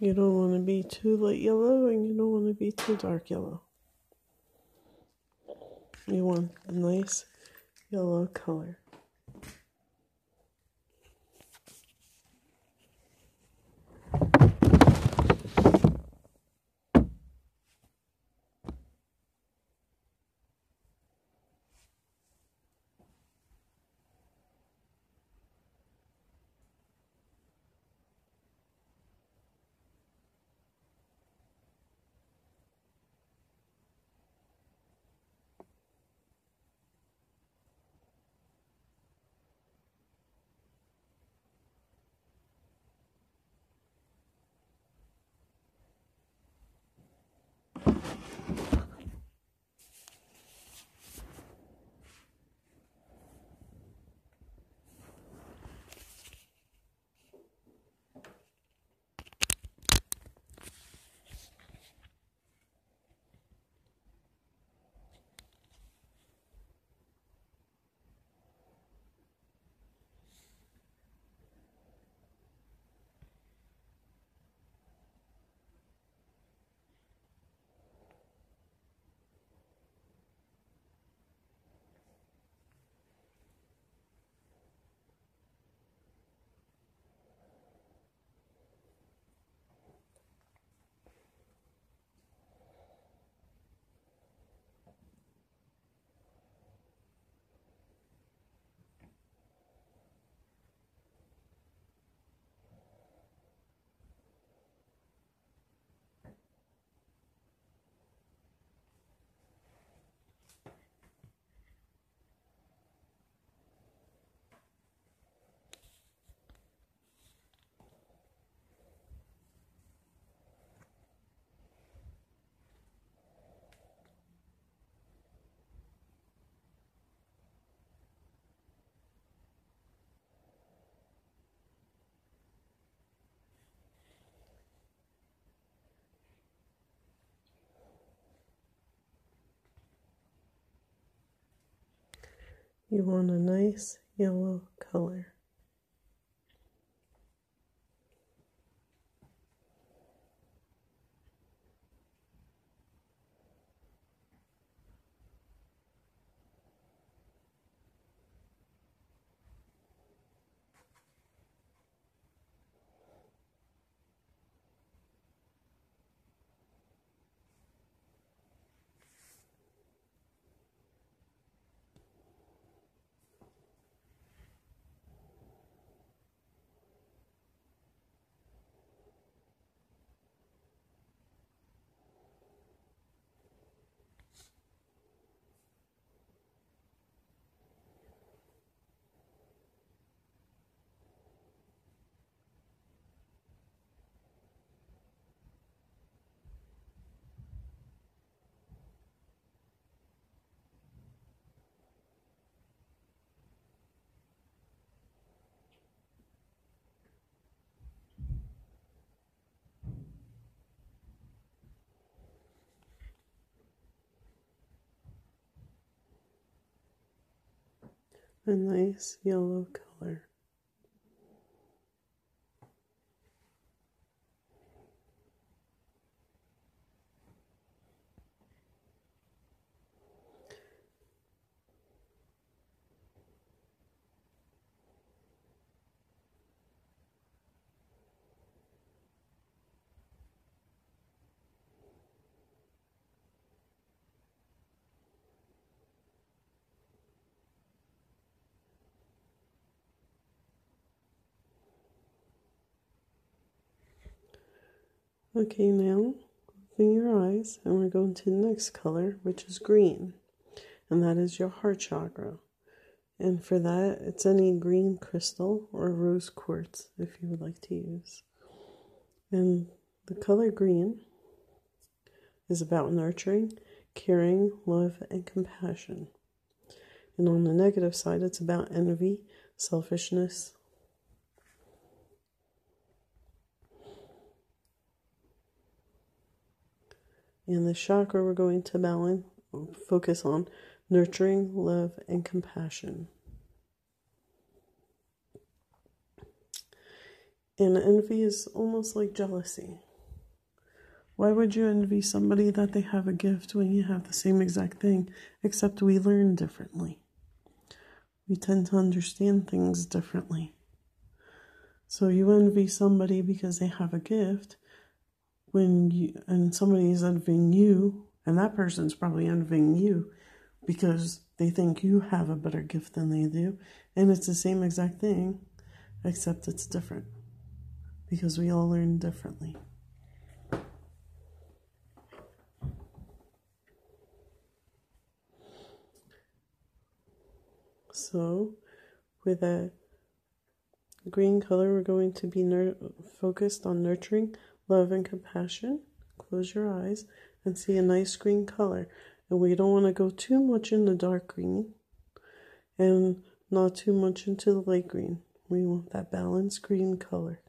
You don't want to be too light yellow and you don't want to be too dark yellow. You want a nice yellow color. You want a nice yellow color. A nice yellow color. Okay, now open your eyes and we're going to the next color, which is green, and that is your heart chakra. And for that, it's any green crystal or rose quartz if you would like to use. And the color green is about nurturing, caring, love, and compassion. And on the negative side, it's about envy, selfishness, In the chakra, we're going to balance, focus on nurturing, love, and compassion. And envy is almost like jealousy. Why would you envy somebody that they have a gift when you have the same exact thing, except we learn differently? We tend to understand things differently. So you envy somebody because they have a gift when you and somebody's envying you and that person's probably envying you because they think you have a better gift than they do and it's the same exact thing except it's different because we all learn differently. So, with a green color, we're going to be focused on nurturing love and compassion. Close your eyes and see a nice green color. And we don't want to go too much in the dark green and not too much into the light green. We want that balanced green color.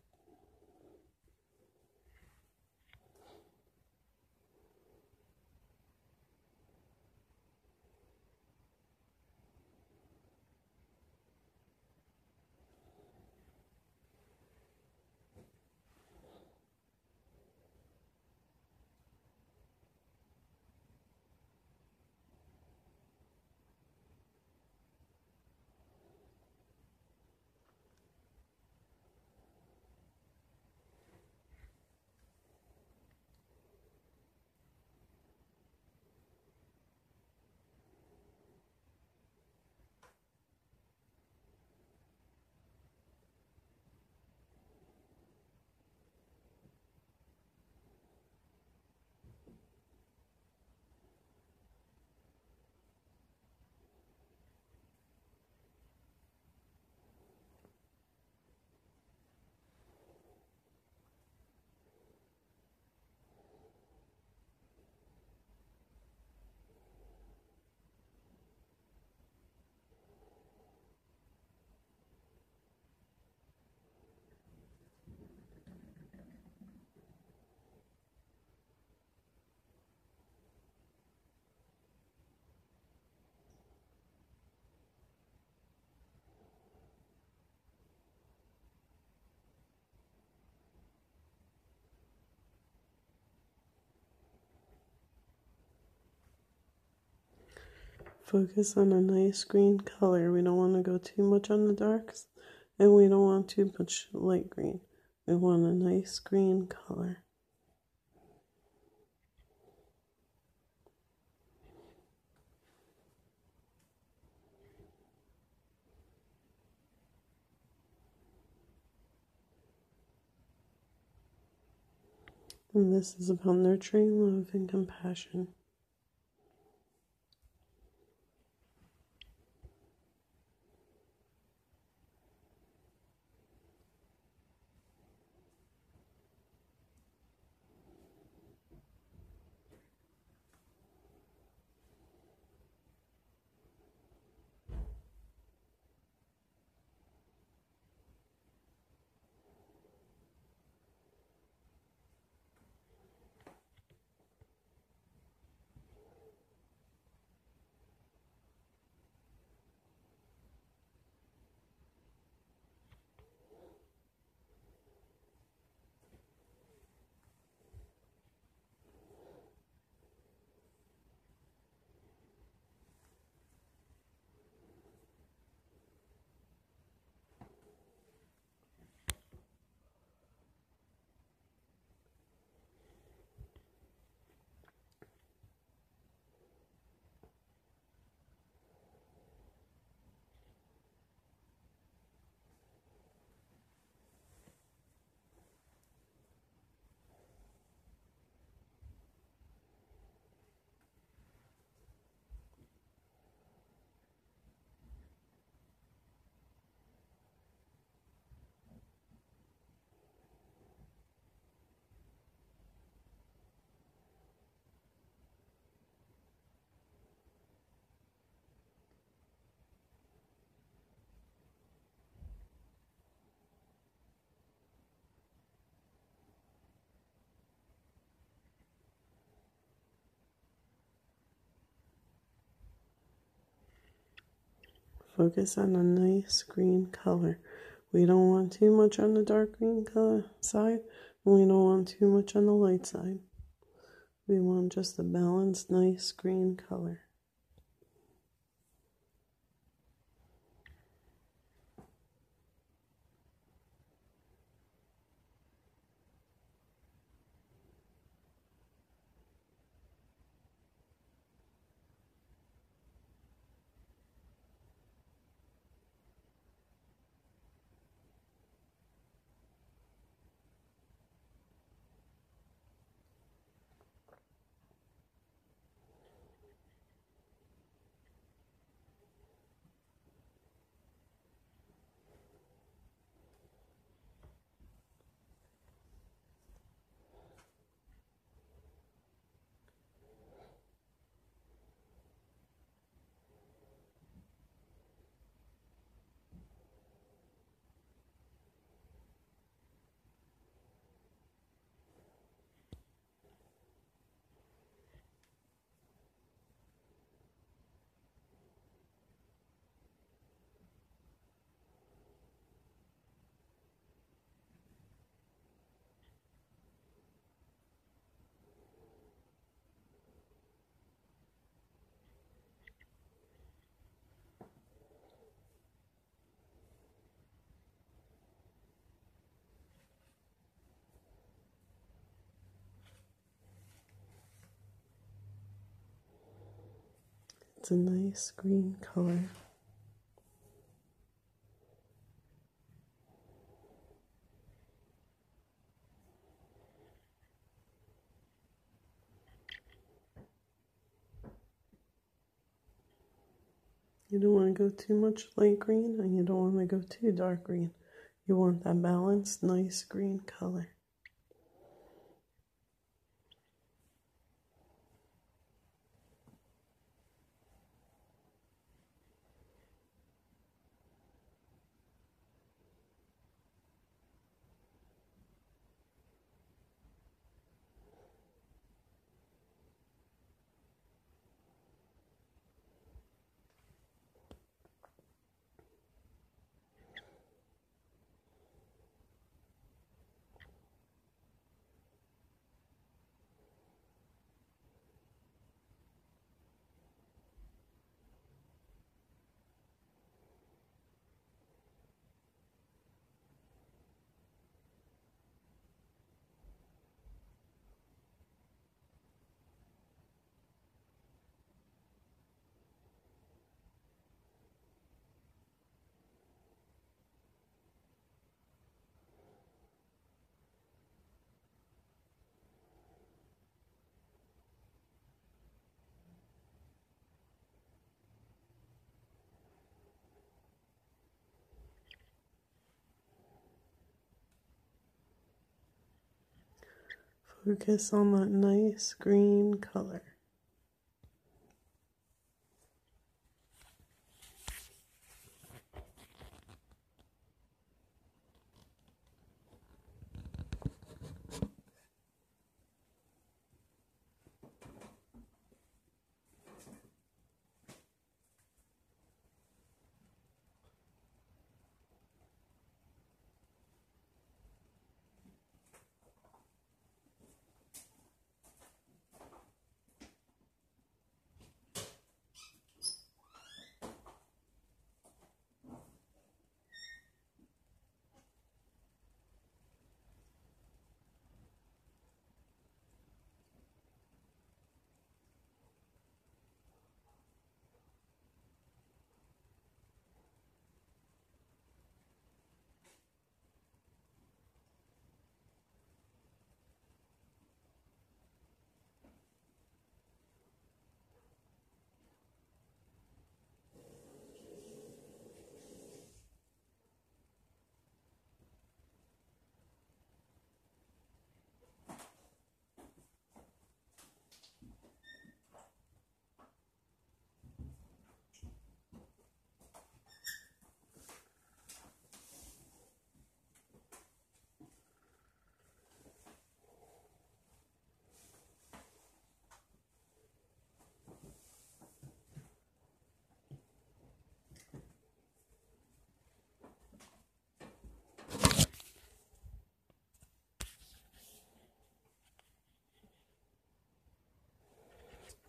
Focus on a nice green color. We don't want to go too much on the darks and we don't want too much light green. We want a nice green color. And this is about nurturing love and compassion. Focus on a nice green color. We don't want too much on the dark green color side, and we don't want too much on the light side. We want just a balanced, nice green color. It's a nice green color. You don't want to go too much light green and you don't want to go too dark green. You want that balanced, nice green color. Focus on that nice green color.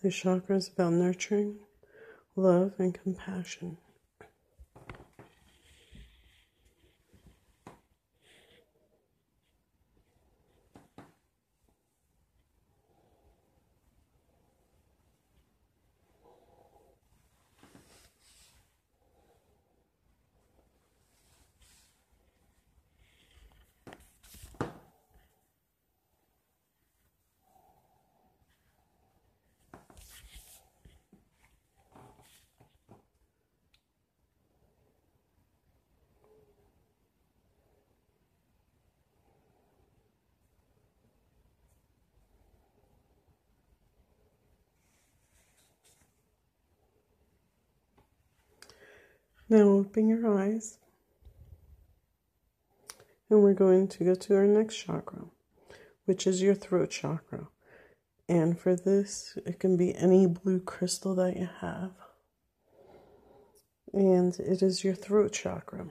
The chakra is about nurturing, love, and compassion. Now open your eyes. And we're going to go to our next chakra, which is your throat chakra. And for this, it can be any blue crystal that you have. And it is your throat chakra.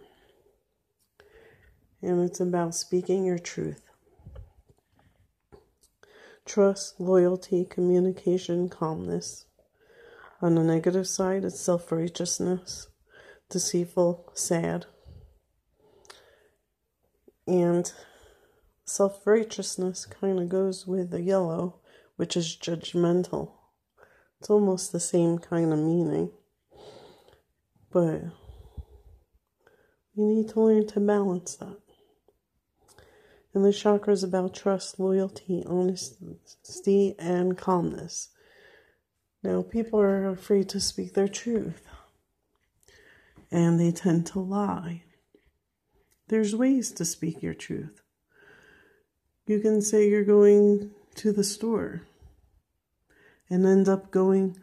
And it's about speaking your truth. Trust, loyalty, communication, calmness. On the negative side, it's self righteousness deceitful, sad. And self righteousness kind of goes with the yellow, which is judgmental. It's almost the same kind of meaning. But you need to learn to balance that. And the chakra is about trust, loyalty, honesty, and calmness. Now, people are afraid to speak their truth and they tend to lie. There's ways to speak your truth. You can say you're going to the store and end up going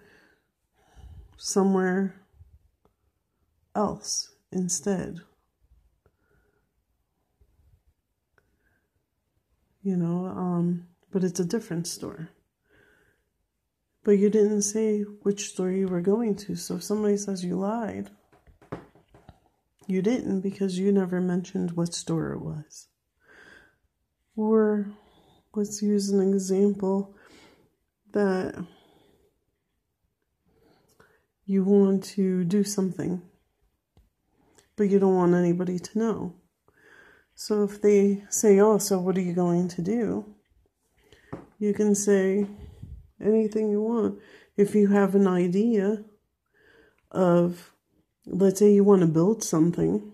somewhere else instead. You know, um, but it's a different store. But you didn't say which store you were going to, so if somebody says you lied, you didn't because you never mentioned what store it was. Or let's use an example that you want to do something, but you don't want anybody to know. So if they say, Oh, so what are you going to do? You can say anything you want. If you have an idea of let's say you want to build something,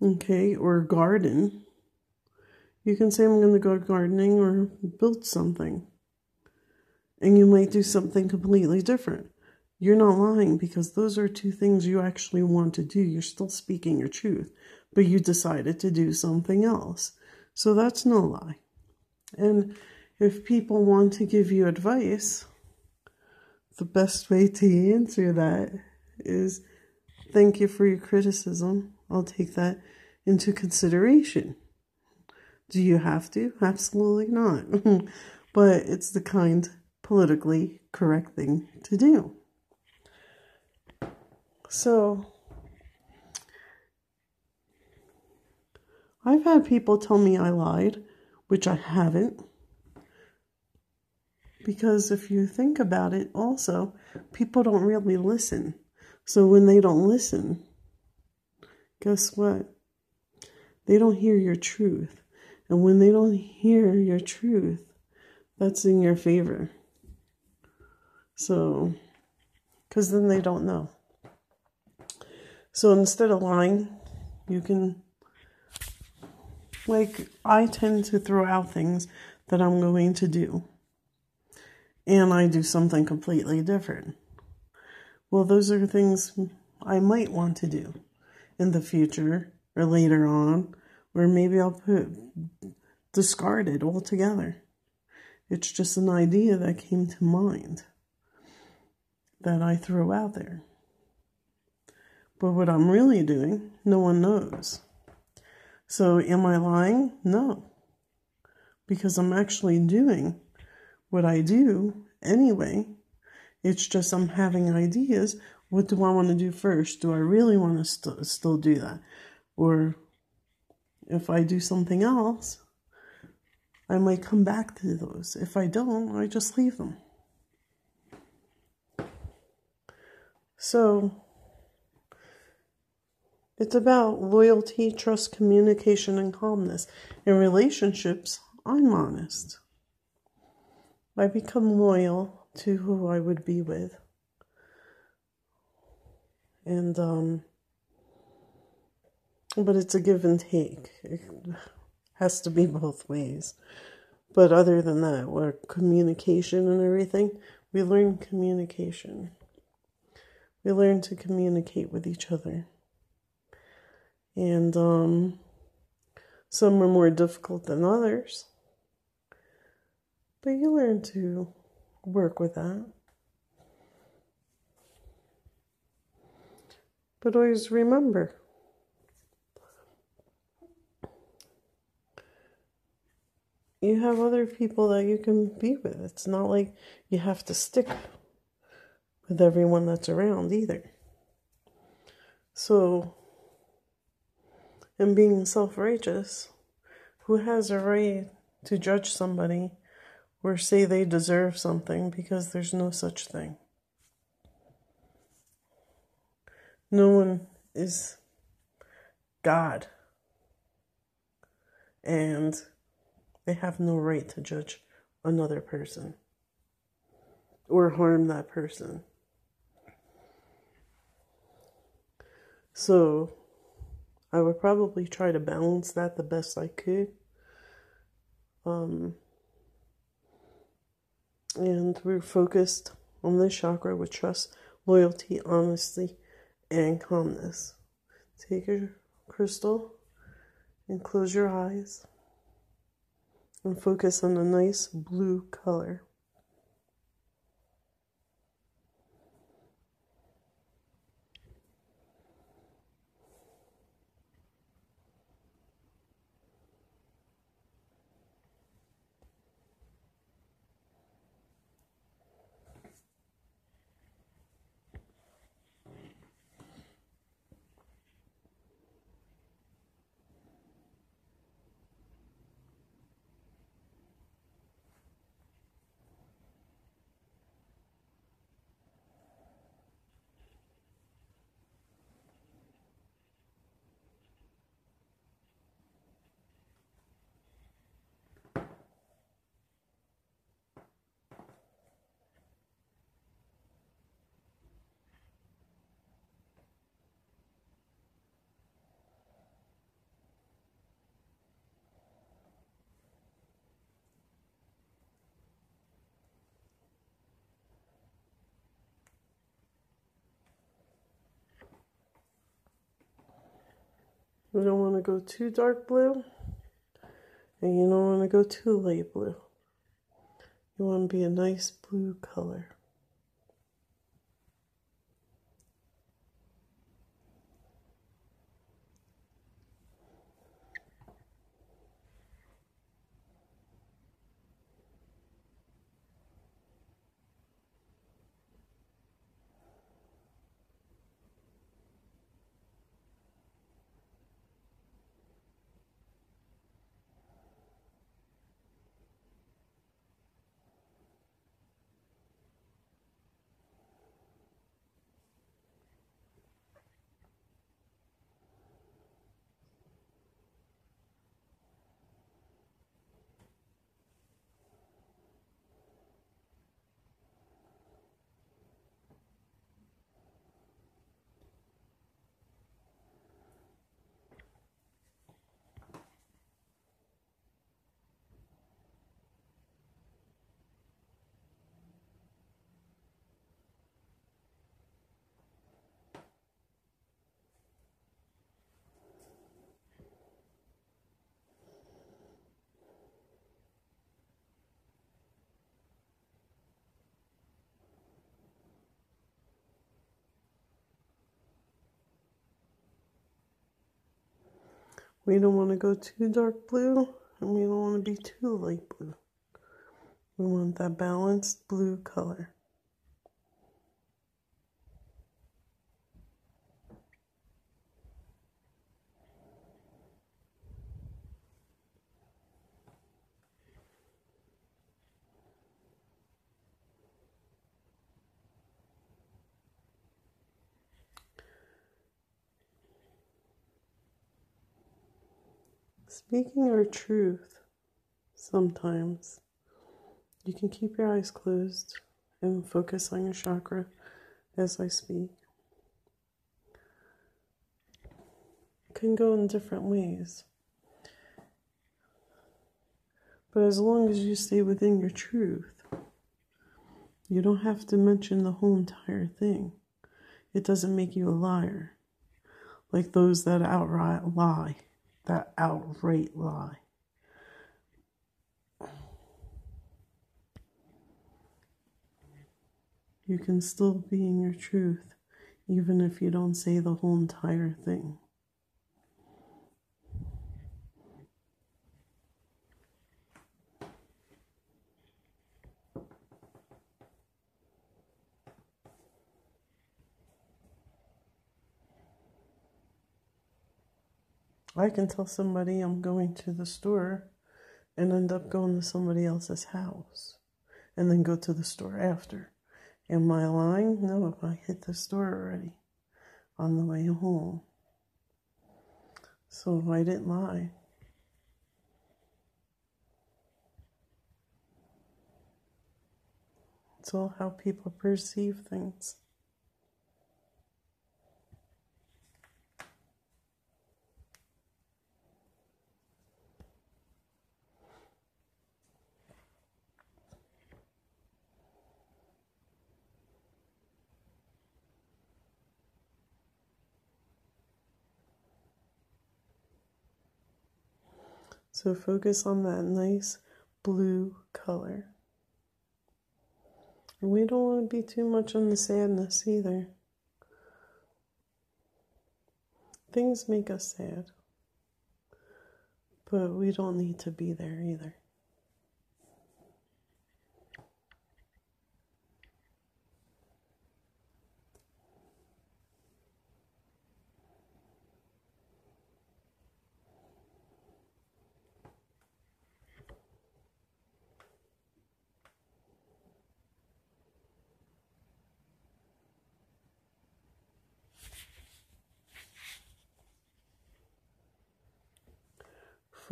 okay, or garden, you can say, I'm going to go gardening or build something. And you might do something completely different. You're not lying because those are two things you actually want to do. You're still speaking your truth, but you decided to do something else. So that's no lie. And if people want to give you advice, the best way to answer that is thank you for your criticism. I'll take that into consideration. Do you have to? Absolutely not. but it's the kind politically correct thing to do. So, I've had people tell me I lied, which I haven't. Because if you think about it, also, people don't really listen. So when they don't listen, guess what? They don't hear your truth. And when they don't hear your truth, that's in your favor. So, because then they don't know. So instead of lying, you can, like, I tend to throw out things that I'm going to do. And I do something completely different. Well, those are things I might want to do in the future or later on, or maybe I'll put discard it altogether. It's just an idea that came to mind that I threw out there. But what I'm really doing, no one knows. So, am I lying? No. Because I'm actually doing what I do anyway it's just I'm having ideas. What do I want to do first? Do I really want to st- still do that? Or if I do something else, I might come back to those. If I don't, I just leave them. So it's about loyalty, trust, communication, and calmness. In relationships, I'm honest. I become loyal to who I would be with. And, um, but it's a give and take. It has to be both ways. But other than that, where communication and everything, we learn communication. We learn to communicate with each other. And um, some are more difficult than others. But you learn to work with that. But always remember you have other people that you can be with. It's not like you have to stick with everyone that's around either. So, and being self righteous, who has a right to judge somebody or say they deserve something because there's no such thing? No one is God. And they have no right to judge another person or harm that person. So I would probably try to balance that the best I could. Um, and we're focused on this chakra with trust, loyalty, honesty, and calmness. Take your crystal and close your eyes and focus on a nice blue color. You don't want to go too dark blue, and you don't want to go too light blue. You want to be a nice blue color. We don't want to go too dark blue and we don't want to be too light blue. We want that balanced blue color. Speaking our truth, sometimes you can keep your eyes closed and focus on your chakra as I speak. It can go in different ways. But as long as you stay within your truth, you don't have to mention the whole entire thing. It doesn't make you a liar. Like those that outright lie, that outright lie. You can still be in your truth, even if you don't say the whole entire thing. I can tell somebody I'm going to the store and end up going to somebody else's house and then go to the store after. Am I lying? No, I hit the store already on the way home. So I didn't lie. It's all how people perceive things. So focus on that nice blue color. And we don't want to be too much on the sadness either. Things make us sad, but we don't need to be there either.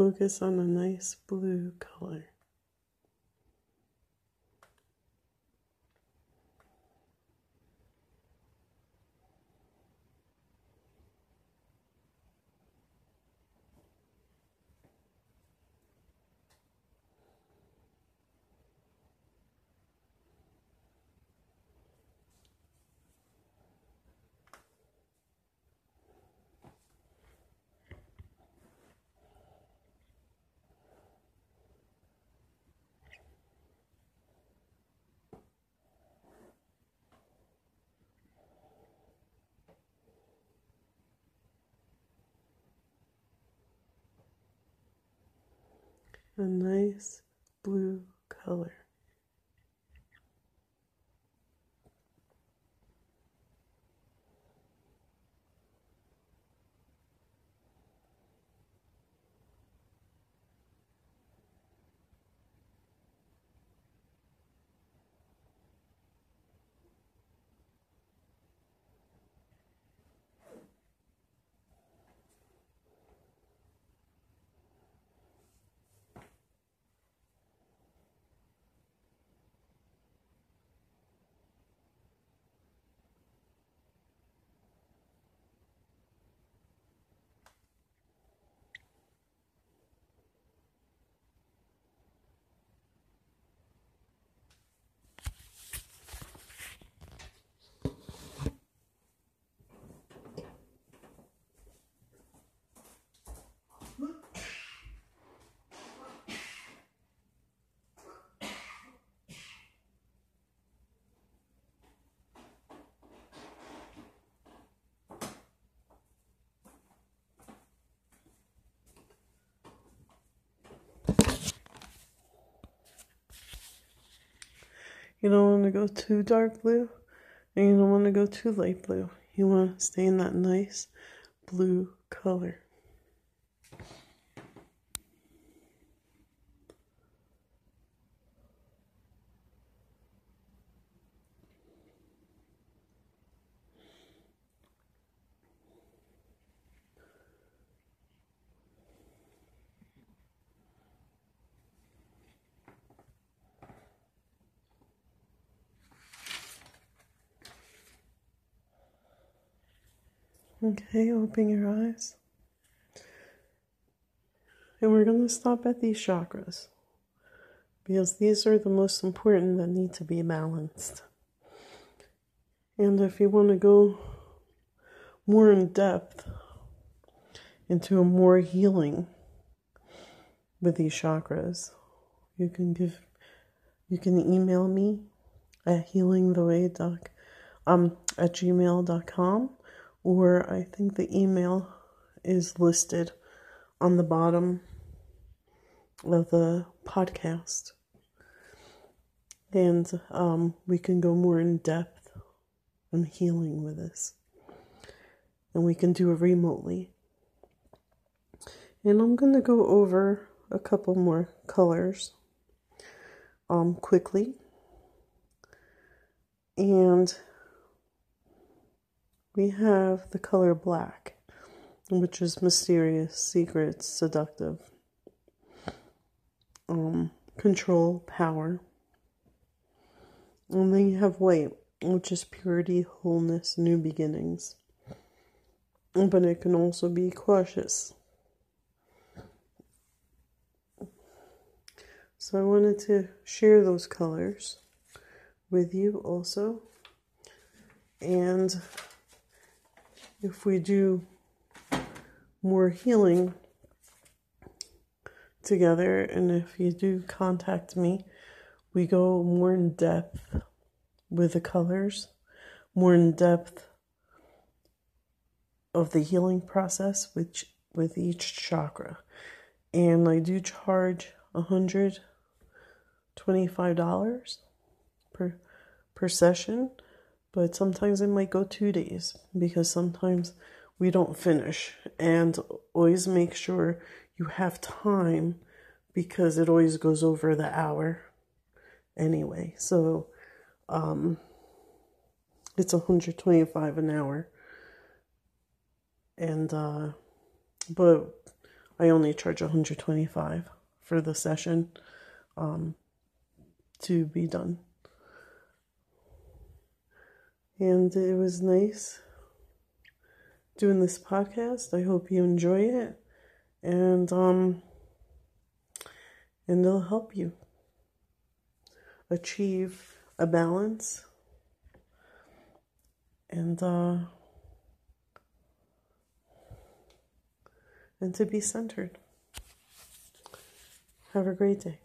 Focus on a nice blue color. A nice blue color. You don't want to go too dark blue, and you don't want to go too light blue. You want to stay in that nice blue color. Okay, open your eyes. And we're going to stop at these chakras because these are the most important that need to be balanced. And if you want to go more in depth into a more healing with these chakras, you can give you can email me at healingtheway um at gmail.com or I think the email is listed on the bottom of the podcast. And um, we can go more in depth on healing with this. And we can do it remotely. And I'm going to go over a couple more colors um, quickly. And we have the color black, which is mysterious, secret, seductive, um, control, power. And then you have white, which is purity, wholeness, new beginnings. But it can also be cautious. So I wanted to share those colors with you also. And if we do more healing together, and if you do contact me, we go more in depth with the colors, more in depth of the healing process which with each chakra. And I do charge a hundred $25 per per session, but sometimes it might go 2 days because sometimes we don't finish and always make sure you have time because it always goes over the hour anyway. So um it's 125 an hour. And uh but I only charge 125 for the session. Um to be done. And it was nice doing this podcast. I hope you enjoy it. And um and it'll help you achieve a balance and uh and to be centered. Have a great day.